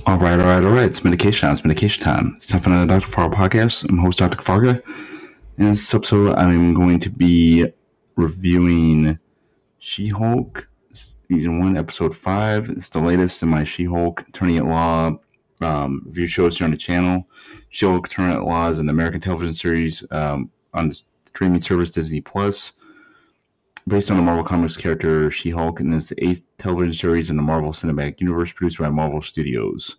All right, all right, all right. It's medication time. It's medication time. It's time for another Dr. Fargo podcast. I'm host Dr. Fargo. In this episode, I'm going to be reviewing She-Hulk season one, episode five. It's the latest in my She-Hulk Attorney at Law um, review shows here on the channel. She-Hulk Attorney at Law is an American television series um, on the streaming service Disney Plus based on the Marvel Comics character She-Hulk, and is the eighth television series in the Marvel Cinematic Universe produced by Marvel Studios.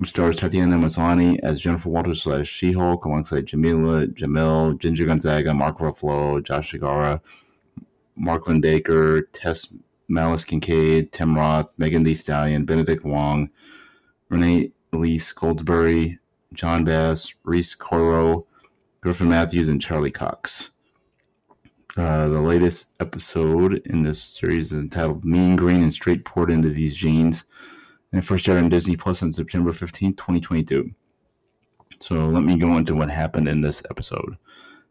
It stars Tatiana Maslany as Jennifer Walters slash She-Hulk, alongside Jameela Jamil, Ginger Gonzaga, Mark Ruffalo, Josh Segarra, Mark Linn-Baker, Tess Malis Kincaid, Tim Roth, Megan Thee Stallion, Benedict Wong, Renee Elise Goldsberry, Jon Bass, Rhys Coiro, Griffin Matthews, and Charlie Cox. Uh, the latest episode in this series is entitled Mean Green and Straight Poured Into These Jeans. And it first aired on Disney Plus on September 15th, 2022. So let me go into what happened in this episode.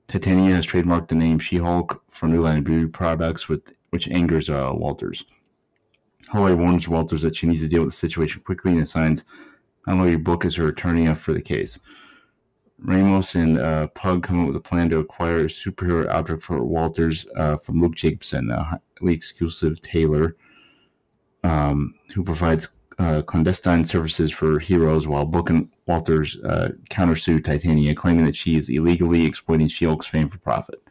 Titania has trademarked the name She Hulk for New Line Beauty products, with, which angers uh, Walters. Holloway warns Walters that she needs to deal with the situation quickly and assigns Mallory Book as her attorney for the case. And uh, Pug come up with a plan to acquire a superhero object for Walters uh, from Luke Jacobson, a highly exclusive tailor um, who provides uh, clandestine services for heroes while Book and Walters uh, countersue Titania, claiming that she is illegally exploiting She-Hulk's fame for profit.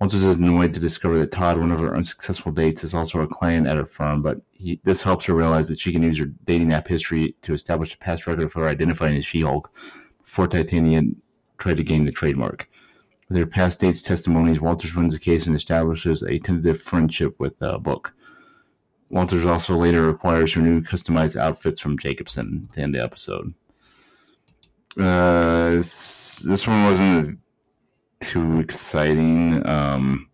Walters is annoyed to discover that Todd, one of her unsuccessful dates, is also a client at her firm, but he, this helps her realize that she can use her dating app history to establish a past record for identifying as She-Hulk before Titania tried to gain the trademark. With her past dates testimonies, Walters wins the case and establishes a tentative friendship with uh, Book. Walters also later acquires her new customized outfits from Jacobson to end the episode. Uh, this, this one wasn't too exciting. Um,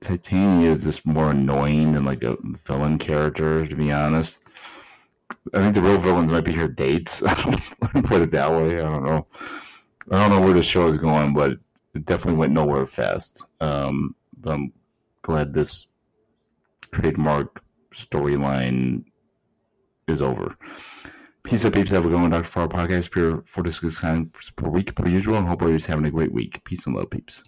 Titania is just more annoying than like a villain character, to be honest. I think the real villains might be her dates. Put it that way. I don't know. I don't know where the show is going, but it definitely went nowhere fast. Um, but I'm glad this trademark storyline is over. Peace up, peeps. Have a one. Dr. Farr podcast, pure four to six times per week, per usual. I hope everybody's having a great week. Peace and love, peeps.